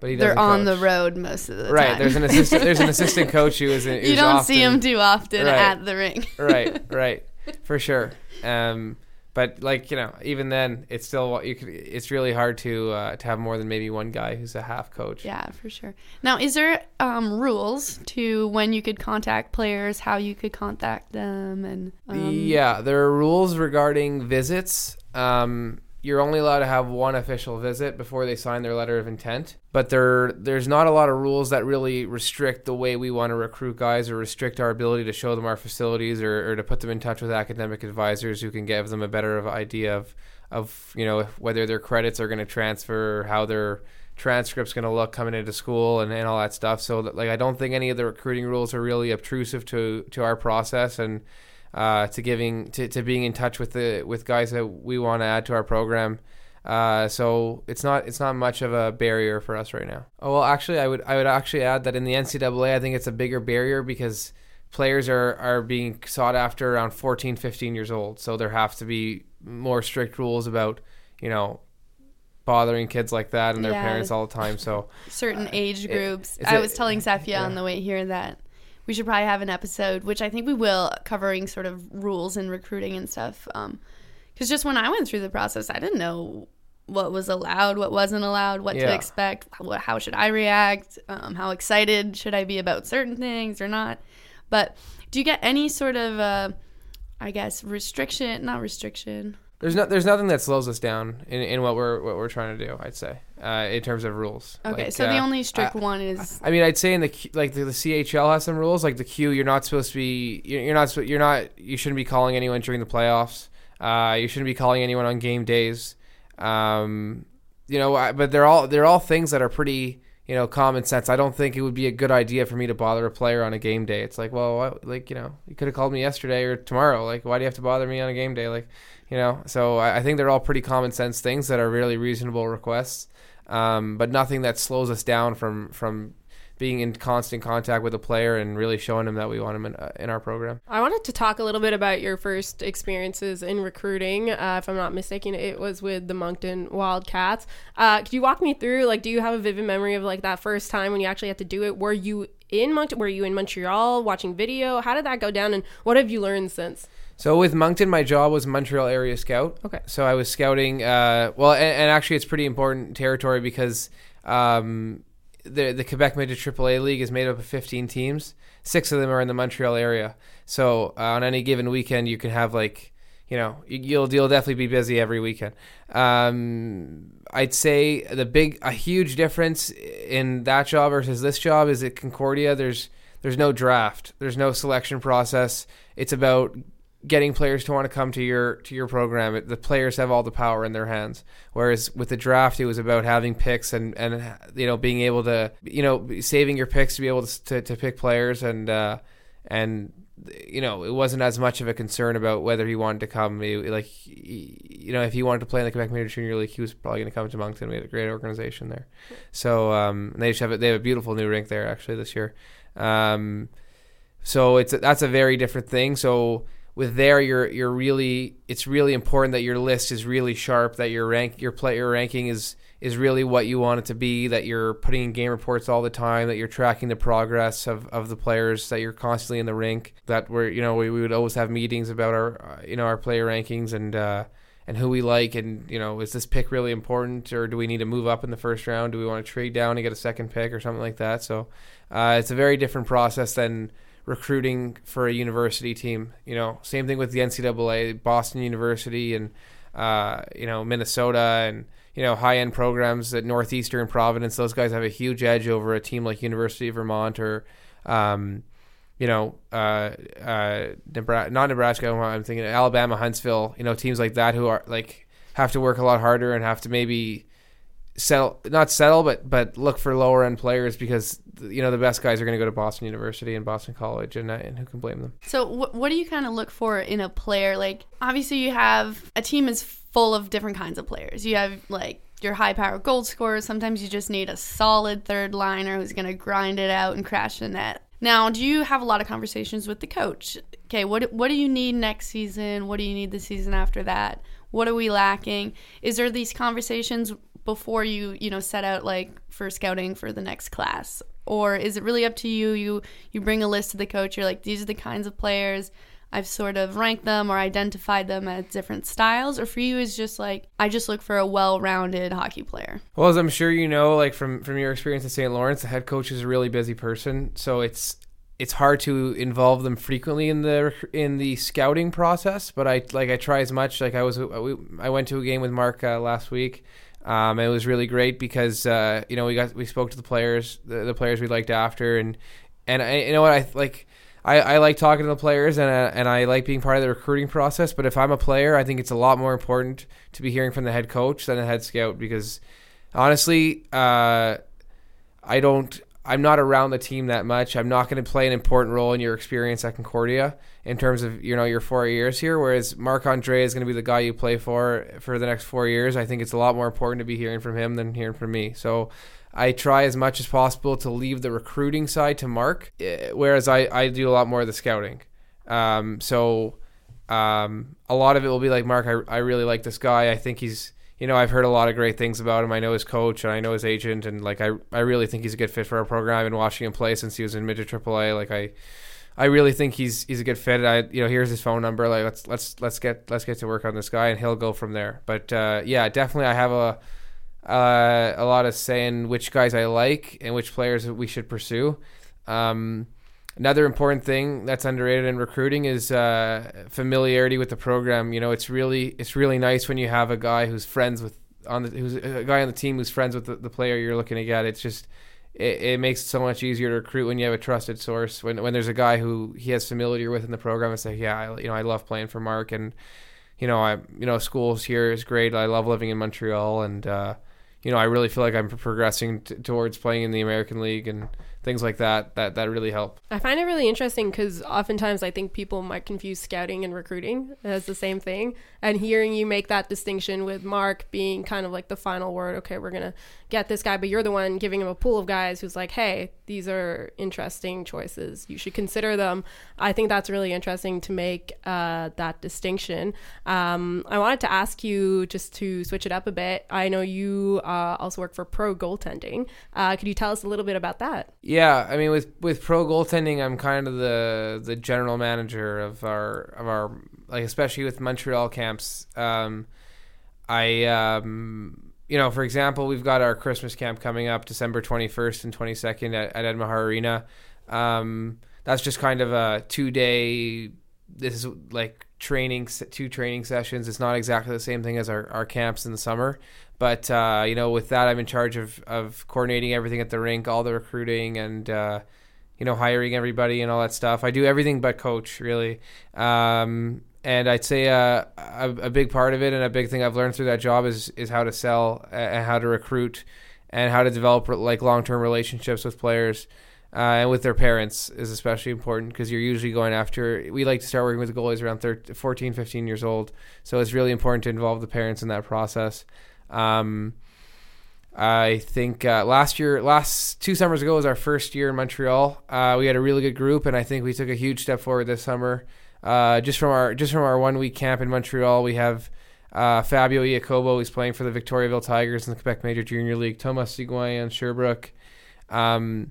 but he they're on the road most of the Right, time. Right. There's an assistant. There's an assistant coach who is. you don't see him too often Right. at the ring. right, right, for sure. Um, but like you know, even then, it's still you could. It's really hard to uh, to have more than maybe one guy who's a half coach. Yeah, for sure. Now, is there um, rules to when you could contact players, how you could contact them, and um, yeah, there are rules regarding visits. Um, you're only allowed to have one official visit before they sign their letter of intent. But there, there's not a lot of rules that really restrict the way we want to recruit guys or restrict our ability to show them our facilities or, or to put them in touch with academic advisors who can give them a better idea of, of you know whether their credits are going to transfer, how their transcript's going to look coming into school, and, and all that stuff. So like I don't think any of the recruiting rules are really obtrusive to to our process and uh, to giving to, to being in touch with the with guys that we want to add to our program. Uh, so it's not it's not much of a barrier for us right now. Oh well, actually, I would I would actually add that in the NCAA, I think it's a bigger barrier because players are are being sought after around 14, 15 years old. So there have to be more strict rules about you know bothering kids like that and their Yeah. parents all the time. So certain age groups? it's I a- was telling Safia on the way here that we should probably have an episode, which I think we will, covering sort of rules and recruiting and stuff. Because just when I went through the process, I didn't know what was allowed, what wasn't allowed, what to expect, what, how should I react, um, how excited should I be about certain things or not. But do you get any sort of, uh, I guess, restriction? Not restriction. There's not there's nothing that slows us down in, in what we're what we're trying to do. I'd say uh, in terms of rules. Okay, Like, so the uh, only strict I- one is I mean, I'd say in the Q- like the, the CHL has some rules. Like the Q, you're not supposed to be. You're you're not. You're not. You shouldn't be calling anyone during the playoffs. Uh, you shouldn't be calling anyone on game days. Um, you know, I, but they're all they're all things that are pretty you know common sense. I don't think it would be a good idea for me to bother a player on a game day. It's like, well, what, like you know, you could have called me yesterday or tomorrow. Like, why do you have to bother me on a game day? Like, you know. So I, I think they're all pretty common sense things that are really reasonable requests, um, but nothing that slows us down from from being in constant contact with a player and really showing him that we want him in, uh, in our program. I wanted to talk a little bit about your first experiences in recruiting. Uh, if I'm not mistaken, it was with the Moncton Wildcats. Uh, could you walk me through? Like, do you have a vivid memory of like that first time when you actually had to do it? Were you in Moncton? Were you in Montreal watching video? How did that go down, and what have you learned since? So with Moncton, my job was Montreal area scout. Okay. So I was scouting. Uh, well, and, and actually, it's pretty important territory because um, the the Quebec Midget AAA League is made up of 15 teams. Six of them are in the Montreal area. So uh, on any given weekend, you can have like you know you- you'll you'll definitely be busy every weekend. Um, I'd say the big a huge difference in that job versus this job is at Concordia. There's there's no draft. There's no selection process. It's about getting players to want to come to your to your program. It, the players have all the power in their hands. Whereas with the draft, it was about having picks and and you know being able to you know saving your picks to be able to to, to pick players and uh, and you know it wasn't as much of a concern about whether he wanted to come. He, like he- you know if he wanted to play in the Quebec Major Junior League, he was probably going to come to Moncton. We had a great organization there. So um, they have a, they have a beautiful new rink there actually this year. Um, so it's that's a very different thing. So with there, you're you're really it's really important that your list is really sharp. That your rank your player ranking is is really what you want it to be. That you're putting in game reports all the time. That you're tracking the progress of, of the players. That you're constantly in the rink. That we're you know we, we would always have meetings about our uh, you know our player rankings and. Uh, and who we like, and you know, is this pick really important, or do we need to move up in the first round? Do we want to trade down and get a second pick, or something like that? So, uh, it's a very different process than recruiting for a university team. You know, same thing with the NCAA, Boston University, and uh, you know Minnesota, and you know high end programs at Northeastern Providence. Those guys have a huge edge over a team like University of Vermont or. Um, you know, uh, uh, Nebraska, not Nebraska. I'm thinking Alabama, Huntsville. You know, teams like that who are like have to work a lot harder and have to maybe settle, not settle, but but look for lower end players because you know the best guys are going to go to Boston University and Boston College, and, and who can blame them? So, wh- what do you kind of look for in a player? Like, obviously, you have a team is full of different kinds of players. You have like your high power goal scorers. Sometimes you just need a solid third liner who's going to grind it out and crash the net. Now, do you have a lot of conversations with the coach? Okay, what what do you need next season? What do you need the season after that? What are we lacking? Is there these conversations before you, you know, set out like for scouting for the next class? Or is it really up to you? You you bring a list to the coach, you're like, these are the kinds of players I've sort of ranked them or identified them as different styles, or for you is just like I just look for a well-rounded hockey player. Well, as I'm sure you know, like from from your experience at St. Lawrence, the head coach is a really busy person, so it's it's hard to involve them frequently in the in the scouting process. But I like I try as much. Like I was I went to a game with Mark uh, last week. Um, it was really great because uh, you know we got we spoke to the players, the, the players we liked after, and and I, you know what I like I, I like talking to the players and uh, and I like being part of the recruiting process. But if I'm a player, I think it's a lot more important to be hearing from the head coach than the head scout because honestly, uh, I don't. I'm not around the team that much. I'm not going to play an important role in your experience at Concordia in terms of you know your four years here. Whereas Marc Andre is going to be the guy you play for for the next four years. I think it's a lot more important to be hearing from him than hearing from me. So I try as much as possible to leave the recruiting side to Mark, eh, whereas I, I do a lot more of the scouting. Um, so um, a lot of it will be like, Mark, I, I really like this guy. I think he's, you know, I've heard a lot of great things about him. I know his coach and I know his agent, and like I, I really think he's a good fit for our program. I've been watching him play since he was in midget AAA. Like I, I really think he's he's a good fit. I you know here's his phone number. Like let's let's let's get let's get to work on this guy, and he'll go from there. But uh, yeah, definitely I have a uh, a lot of saying which guys I like and which players we should pursue. Um, another important thing that's underrated in recruiting is uh, familiarity with the program. You know, it's really it's really nice when you have a guy who's friends with on the who's a guy on the team who's friends with the, the player you're looking to get. It's just it, it, makes it so much easier to recruit when you have a trusted source. When when there's a guy who he has familiarity with in the program and say, yeah, I, you know, I love playing for Mark and you know, I you know, schools here is great. I love living in Montreal and. Uh, you know, I really feel like I'm progressing t- towards playing in the American League and things like that that that really help. I find it really interesting because oftentimes I think people might confuse scouting and recruiting as the same thing. And hearing you make that distinction with Mark being kind of like the final word, okay, we're gonna get this guy, but you're the one giving him a pool of guys who's like, hey, these are interesting choices. You should consider them. I think that's really interesting to make uh, that distinction. Um, I wanted to ask you just to switch it up a bit. I know you uh, also work for Pro Goaltending. Uh, could you tell us a little bit about that? Yeah, I mean, with with Pro Goaltending, I'm kind of the the general manager of our of our like especially with Montreal camps. Um, I um, you know, for example, we've got our Christmas camp coming up December 21st and 22nd at, at Ed Meagher Arena. Um, that's just kind of a two day. This is like training, two training sessions. It's not exactly the same thing as our, our camps in the summer, but uh, you know, with that, I'm in charge of of coordinating everything at the rink, all the recruiting, and uh, you know, hiring everybody and all that stuff. I do everything but coach, really. Um, and I'd say uh, a, a big part of it and a big thing I've learned through that job is is how to sell and how to recruit and how to develop like long term relationships with players uh, and with their parents is especially important because you're usually going after. We like to start working with goalies around 13, 14, 15 years old, so it's really important to involve the parents in that process. Um, I think uh, last year, last two summers ago was our first year in Montreal. Uh, we had a really good group, and I think we took a huge step forward this summer. Uh, just from our just from our one week camp in Montreal, we have uh, Fabio Iacobo, who's playing for the Victoriaville Tigers in the Quebec Major Junior League. Thomas Seguin Sherbrooke. Um,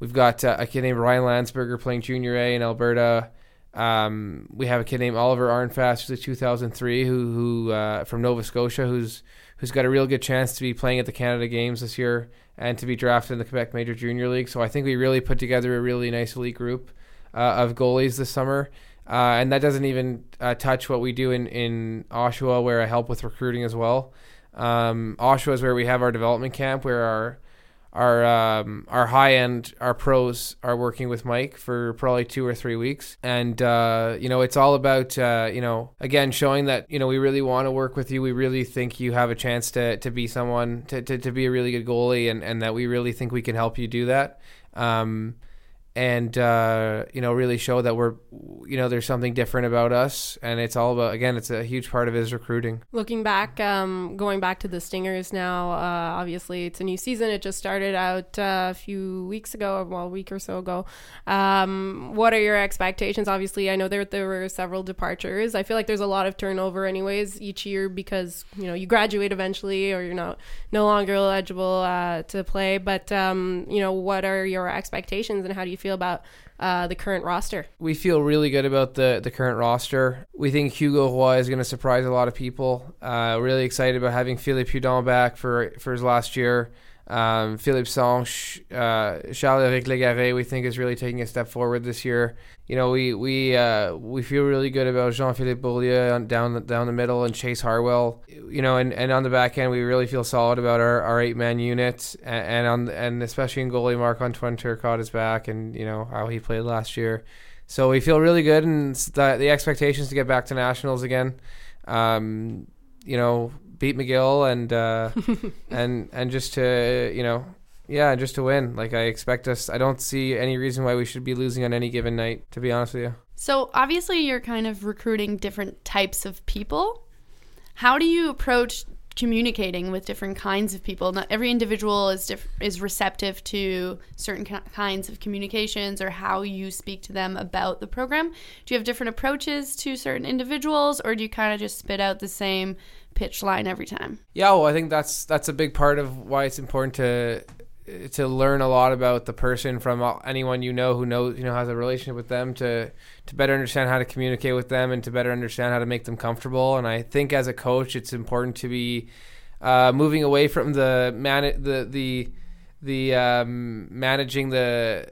we've got uh, a kid named Ryan Landsberger playing Junior A in Alberta. Um, we have a kid named Oliver Arnfast, who's a 2003, who who uh, from Nova Scotia, who's who's got a real good chance to be playing at the Canada Games this year and to be drafted in the Quebec Major Junior League. So I think we really put together a really nice elite group uh, of goalies this summer. Uh, and that doesn't even uh, touch what we do in, in Oshawa, where I help with recruiting as well. Um, Oshawa is where we have our development camp, where our our um, our high end our pros are working with Mike for probably two or three weeks, and uh, you know it's all about uh, you know again showing that you know we really want to work with you. We really think you have a chance to to be someone to, to, to be a really good goalie, and, and that we really think we can help you do that. Um, and uh, you know really show that we're you know there's something different about us and it's all about again it's a huge part of his recruiting Looking back, um, going back to the Stingers now, uh, obviously it's a new season. It just started out uh, a few weeks ago, well, a week or so ago. Um, what are your expectations? Obviously, I know there there were several departures. I feel like there's a lot of turnover, anyways, each year because you know you graduate eventually, or you're not no longer eligible uh, to play. But um, you know, what are your expectations, and how do you feel about uh, the current roster? we feel really good about the, the current roster. We think Hugo Hua is going to surprise a lot of people. Uh, really excited about having Philippe Hudon back for, for his last year. Um, Philippe Sanche, uh, Charles-Éric Légaré, we think is really taking a step forward this year. You know, we we uh, we feel really good about Jean-Philippe Beaulieu down the, down the middle and Chase Harwell. You know, and, and on the back end, we really feel solid about our, our eight man unit, and, and on and especially in goalie, Marc Antoine Turcotte is back, and you know how he played last year. So we feel really good, and the, the expectations to get back to nationals again. Um, you know, beat McGill and uh, and and just to you know, yeah, just to win. Like I expect us. I don't see any reason why we should be losing on any given night. To be honest with you. So obviously you're kind of recruiting different types of people. How do you approach communicating with different kinds of people? Not every individual is diff- is receptive to certain ki- kinds of communications or how you speak to them about the program. Do you have different approaches to certain individuals or do you kind of just spit out the same pitch line every time? Yeah, well, I think that's that's a big part of why it's important to to learn a lot about the person from anyone you know who knows you know has a relationship with them to to better understand how to communicate with them and to better understand how to make them comfortable. And I think as a coach, it's important to be uh, moving away from the man the the the um, managing the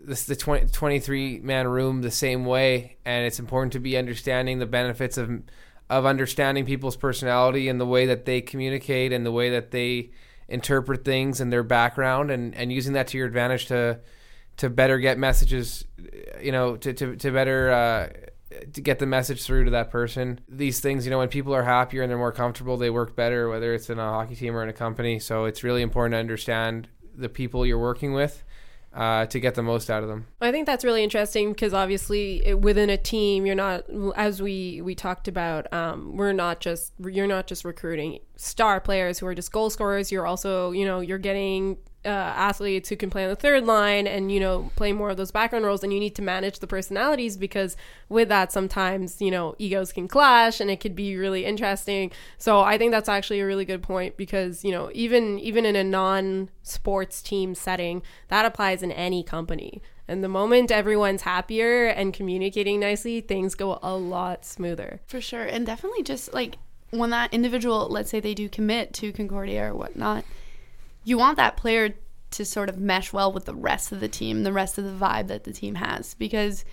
this the 20, 23 man room the same way and it's important to be understanding the benefits of of understanding people's personality and the way that they communicate and the way that they interpret things and their background and, and using that to your advantage to to better get messages you know to, to, to better uh, to get the message through to that person. These things you know when people are happier and they're more comfortable they work better whether it's in a hockey team or in a company. So it's really important to understand the people you're working with uh, to get the most out of them I think that's really interesting because obviously within a team, you're not as we we talked about. Um, we're not just you're not just recruiting star players who are just goal scorers. You're also you know you're getting uh, athletes who can play on the third line and you know play more of those background roles. And you need to manage the personalities because with that sometimes you know egos can clash and it could be really interesting. So I think that's actually a really good point because you know even even in a non sports team setting that applies in any company. And the moment everyone's happier and communicating nicely, things go a lot smoother. For sure. And definitely just like when that individual, let's say they do commit to Concordia or whatnot, you want that player to sort of mesh well with the rest of the team, the rest of the vibe that the team has. Because,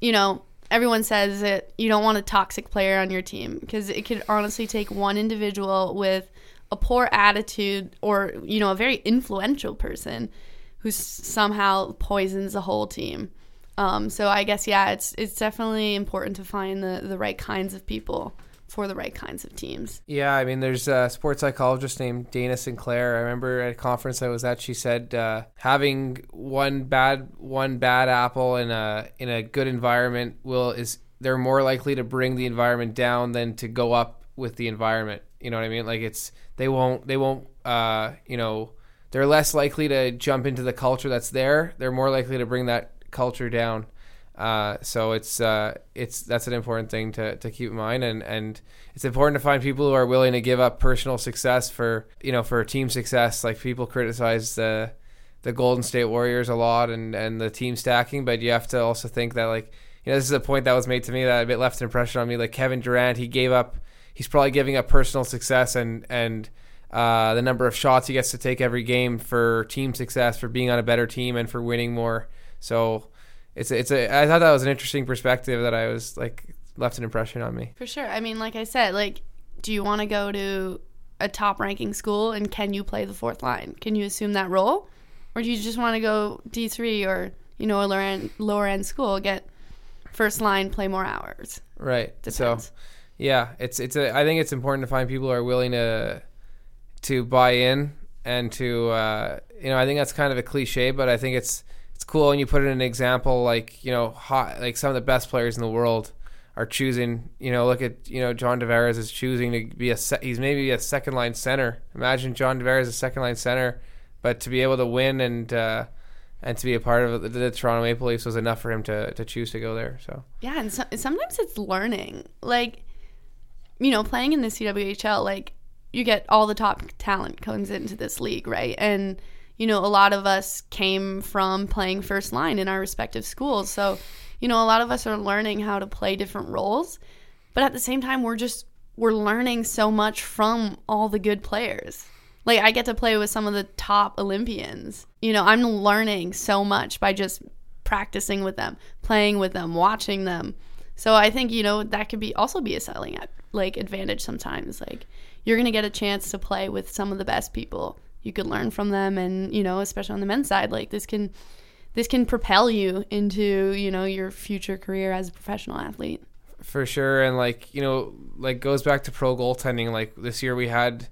you know, everyone says that you don't want a toxic player on your team because it could honestly take one individual with a poor attitude or, you know, a very influential person who somehow poisons the whole team. Um, so I guess yeah, it's it's definitely important to find the the right kinds of people for the right kinds of teams. Yeah, I mean, there's a sports psychologist named Dana Sinclair. I remember at a conference I was at, she said uh, having one bad one bad apple in a in a good environment will is they're more likely to bring the environment down than to go up with the environment. You know what I mean? Like it's they won't they won't uh, you know they're less likely to jump into the culture that's there. They're more likely to bring that culture down. Uh, so it's uh, it's that's an important thing to, to keep in mind, and, and it's important to find people who are willing to give up personal success for you know for team success. Like people criticize the the Golden State Warriors a lot and, and the team stacking, but you have to also think that like you know this is a point that was made to me that a bit left an impression on me. Like Kevin Durant, he gave up. He's probably giving up personal success and and uh, the number of shots he gets to take every game for team success, for being on a better team, and for winning more. So it's a, it's a I thought that was an interesting perspective that I was like left an impression on me. For sure. I mean, like I said, like, do you want to go to a top ranking school and can you play the fourth line? Can you assume that role, or do you just want to go D three or you know a lower end, lower end school, get first line, play more hours? Right. Depends. So yeah, it's it's a I think it's important to find people who are willing to to buy in and to uh, you know I think that's kind of a cliche, but I think it's cool when you put in an example like you know hot, like some of the best players in the world are choosing. You know, look at you know John Tavares is choosing to be a se- he's maybe a second line center. Imagine John Tavares a second line center, but to be able to win and uh, and to be a part of the, the Toronto Maple Leafs was enough for him to to choose to go there. So Yeah, and so, sometimes it's learning. Like, you know, playing in the CWHL, like you get all the top talent comes into this league, right? And you know, a lot of us came from playing first line in our respective schools. So, you know, a lot of us are learning how to play different roles, but at the same time, we're just we're learning so much from all the good players. Like I get to play with some of the top Olympians. You know, I'm learning so much by just practicing with them, playing with them, watching them. So I think you know that could be also be a selling like advantage sometimes. Like you're gonna get a chance to play with some of the best people. You could learn from them, and you know, especially on the men's side, like this can this can propel you into you know your future career as a professional athlete. for sure, and like you know, like goes back to pro goaltending. Like this year, we had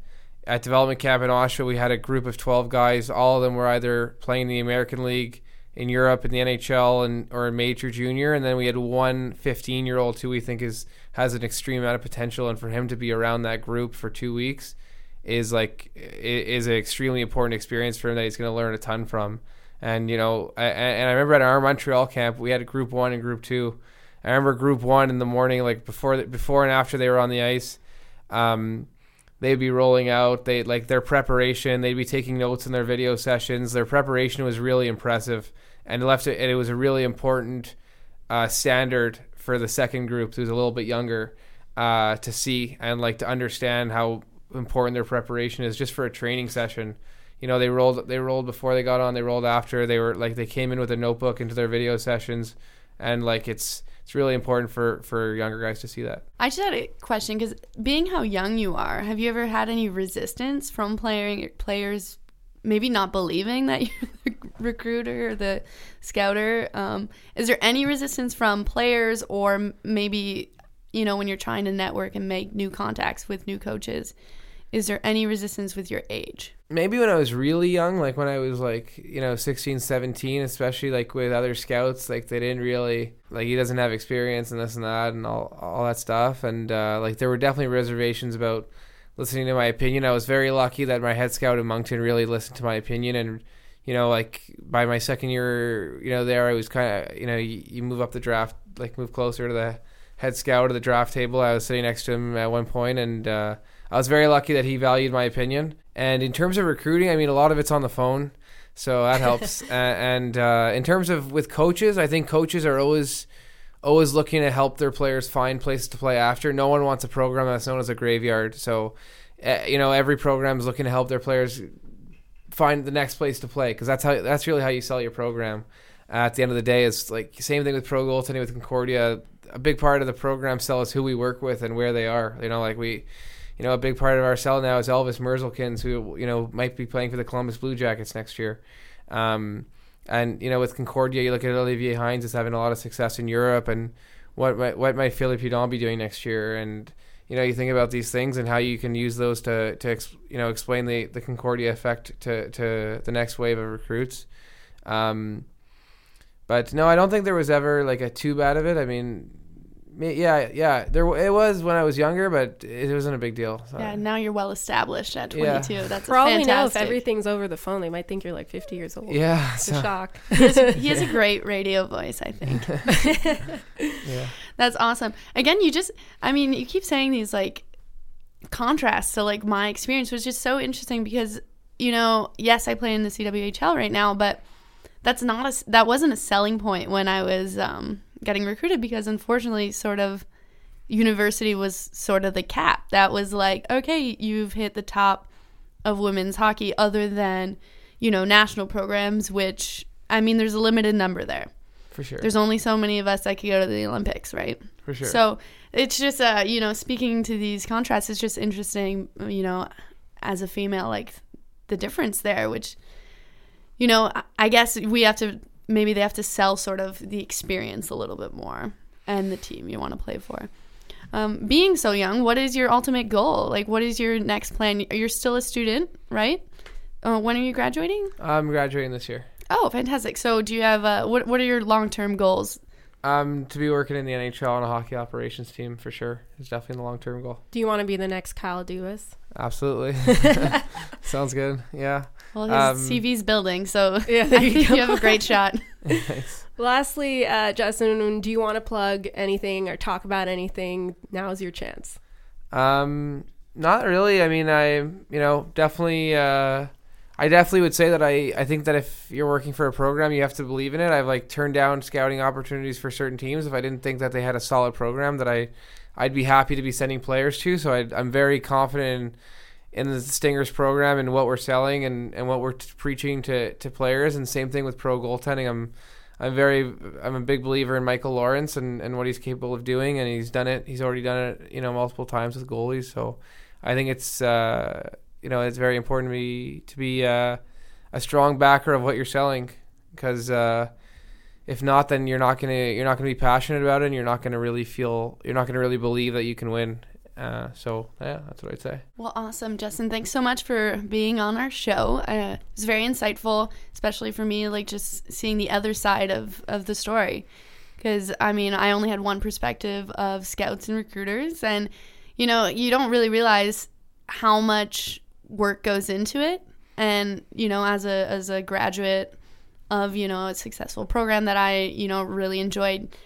at development camp in Oshawa, we had a group of twelve guys. All of them were either playing in the American League in Europe in the NHL and or in major junior, and then we had one 15 year old who we think is has an extreme amount of potential, and for him to be around that group for two weeks is like is an extremely important experience for him that he's going to learn a ton from. And you know, I, and I remember at our Montreal camp, we had group one and group two. I remember group one in the morning, like before before and after they were on the ice. Um, they'd be rolling out. They like their preparation. They'd be taking notes in their video sessions. Their preparation was really impressive, and it left it. And it was a really important uh, standard for the second group, who's a little bit younger, uh, to see and like to understand how important their preparation is just for a training session. You know, they rolled they rolled before they got on. They rolled after. They were like they came in with a notebook into their video sessions, and like it's it's really important for for younger guys to see that. I just had a question because being how young you are, have you ever had any resistance from playing players maybe not believing that you're the recruiter or the scouter? Um, is there any resistance from players or maybe you know when you're trying to network and make new contacts with new coaches? Is there any resistance with your age? maybe when I was really young, like when I was like, you know, 16, 17, especially like with other scouts, like they didn't really, like he doesn't have experience and this and that and all, all that stuff. And uh, like there were definitely reservations about listening to my opinion. I was very lucky that my head scout in Moncton really listened to my opinion. And, you know, like by my second year, you know, there I was kind of, you know, you, you move up the draft, like move closer to the head scout of the draft table. I was sitting next to him at one point and, uh, I was very lucky that he valued my opinion. And in terms of recruiting, I mean, a lot of it's on the phone, so that helps. uh, and uh, in terms of with coaches, I think coaches are always always looking to help their players find places to play after. No one wants a program that's known as a graveyard. So, uh, you know, every program is looking to help their players find the next place to play because that's how that's really how you sell your program. at the end of the day, it's like same thing with pro goaltending with Concordia. A big part of the program sell is who we work with and where they are. You know, like we you know, a big part of our sell now is Elvis Merzlikins, who you know might be playing for the Columbus Blue Jackets next year. Um, and you know, with Concordia, you look at Olivier Hinse is having a lot of success in Europe, and what might what might Philippe Hudon be doing next year? And you know, you think about these things and how you can use those to to you know explain the the Concordia effect to to the next wave of recruits. Um, but no, I don't think there was ever like a too bad of it. I mean, yeah, yeah, there it was when I was younger, but it wasn't a big deal. So. Yeah, now you're well established at Yeah. 22. That's For all we know, if everything's over the phone, they might think you're like 50 years old. Yeah, It's a shock. he, has, he has a great radio voice, I think. yeah. That's awesome. Again, you just, I mean, you keep saying these like contrasts to like my experience, which is so interesting because, you know, yes, I play in the CWHL right now, but that's not a, that wasn't a selling point when I was um, getting recruited because unfortunately, sort of, university was sort of the cap. That was like, okay, you've hit the top of women's hockey other than, you know, national programs, which, I mean, there's a limited number there. for sure. There's only so many of us that could go to the Olympics, right? for sure. So it's just, uh, you know, speaking to these contrasts, it's just interesting, you know, as a female, like the difference there, which, you know, I- I guess we have to, maybe they have to sell sort of the experience a little bit more and the team you want to play for. Um, being so young, what is your ultimate goal? Like, what is your next plan? You're still a student, right? Uh, when are you graduating? I'm graduating this year. Oh, fantastic! So, do you have uh, what? What are your long term goals? Um, to be working in the NHL on a hockey operations team for sure is definitely the long term goal. Do you want to be the next Kyle Dubas? Absolutely. Sounds good. Yeah. Well, his Um, CV's building, so Yeah, I you think go. you have a great shot. Thanks. Lastly, uh, Justin, do you want to plug anything or talk about anything? Now is your chance. Um, not really. I mean, I you know definitely. Uh, I definitely would say that I I think that if you're working for a program, you have to believe in it. I've like turned down scouting opportunities for certain teams if I didn't think that they had a solid program that I I'd be happy to be sending players to. So I, I'm very confident in, in the Stingers program and what we're selling and, and what we're t- preaching to, to players. And same thing with pro goaltending. I'm I'm very I'm a big believer in Michael Lawrence and, and what he's capable of doing, and he's done it. He's already done it, you know, multiple times with goalies. So I think it's uh, you know it's very important to be to be uh, a strong backer of what you're selling because uh, if not, then you're not gonna you're not gonna be passionate about it, and you're not gonna really feel you're not gonna really believe that you can win. Uh, so yeah, that's what I'd say. Well, awesome, Justin. Thanks so much for being on our show. Uh, it was very insightful, especially for me, like just seeing the other side of, of the story. Because, I mean, I only had one perspective of scouts and recruiters. And, you know, you don't really realize how much work goes into it. And, you know, as a, as a graduate of, you know, a successful program that I, you know, really enjoyed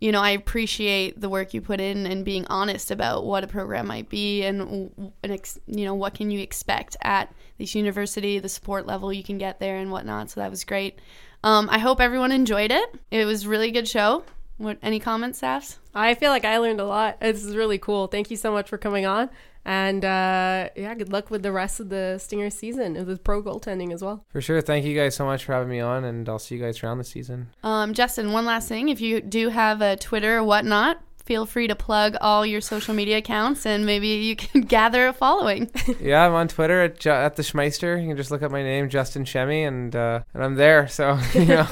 you know, I appreciate the work you put in and being honest about what a program might be and, and you know, what can you expect at this university, the support level you can get there and whatnot. So that was great. Um, I hope everyone enjoyed it. It was really good show. What any comments, Safs? I feel like I learned a lot. This is really cool. Thank you so much for coming on. And uh, yeah, good luck with the rest of the Stinger season and with pro goaltending as well. For sure. Thank you guys so much for having me on, and I'll see you guys around the season. Um, Justin, one last thing. If you do have a Twitter or whatnot, feel free to plug all your social media accounts and maybe you can gather a following. yeah, I'm on Twitter at, Ju- at the Schmeister. You can just look up my name, Justin Shemi, and uh, and I'm there. So you know,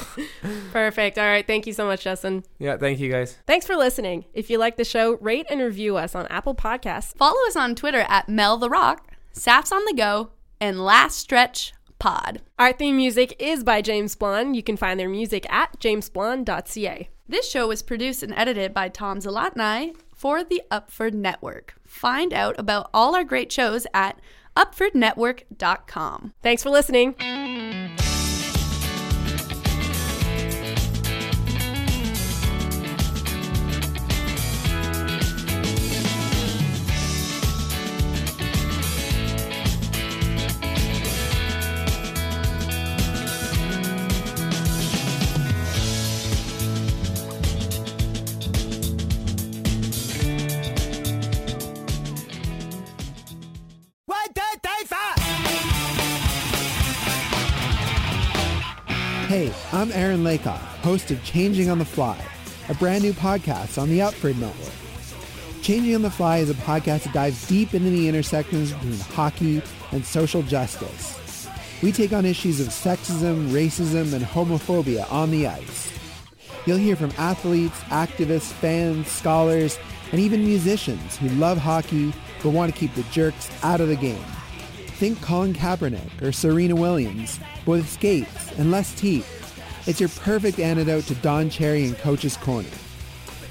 Perfect. All right. Thank you so much, Justin. yeah. Thank you guys. Thanks for listening. If you like the show, rate and review us on Apple Podcasts. Follow us on Twitter at Mel the Rock, Safs on the Go, and Last Stretch Pod. Our theme music is by James Blonde. You can find their music at jamesblonde.ca. This show was produced and edited by Tom Zalatni for the Upford Network. Find out about all our great shows at upfordnetwork.com. Thanks for listening. Hey, I'm Aaron Lakoff, host of Changing on the Fly, a brand new podcast on the Upford Network. Changing on the Fly is a podcast that dives deep into the intersections between hockey and social justice. We take on issues of sexism, racism, and homophobia on the ice. You'll hear from athletes, activists, fans, scholars, and even musicians who love hockey but want to keep the jerks out of the game. Think Colin Kaepernick or Serena Williams, but with skates and less teeth. It's your perfect antidote to Don Cherry and Coach's Corner.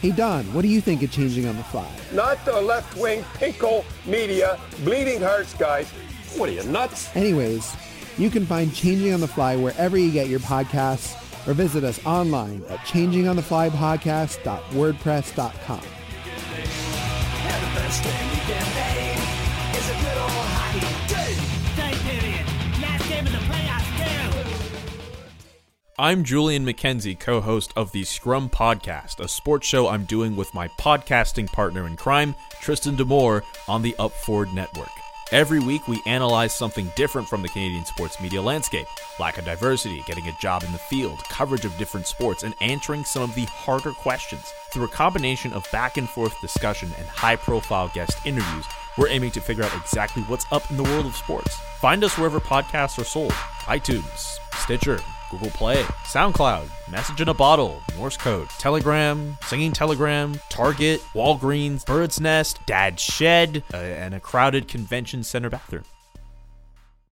Hey Don, what do you think of changing on the fly? not the left wing pinko media bleeding hearts guys. What are you nuts? Anyways, you can find Changing on the Fly wherever you get your podcasts or visit us online at changingontheflypodcast.wordpress.com. I'm Julian McKenzie, co host of the Scrum Podcast, a sports show I'm doing with my podcasting partner in crime, Tristan D'Amours, on the Upford Network. Every week, we analyze something different from the Canadian sports media landscape lack of diversity, getting a job in the field, coverage of different sports, and answering some of the harder questions. Through a combination of back and forth discussion and high profile guest interviews, we're aiming to figure out exactly what's up in the world of sports. Find us wherever podcasts are sold iTunes, Stitcher, Google Play, SoundCloud, Message in a Bottle, Morse Code, Telegram, Singing Telegram, Target, Walgreens, Bird's Nest, Dad's Shed, uh, and a crowded convention center bathroom.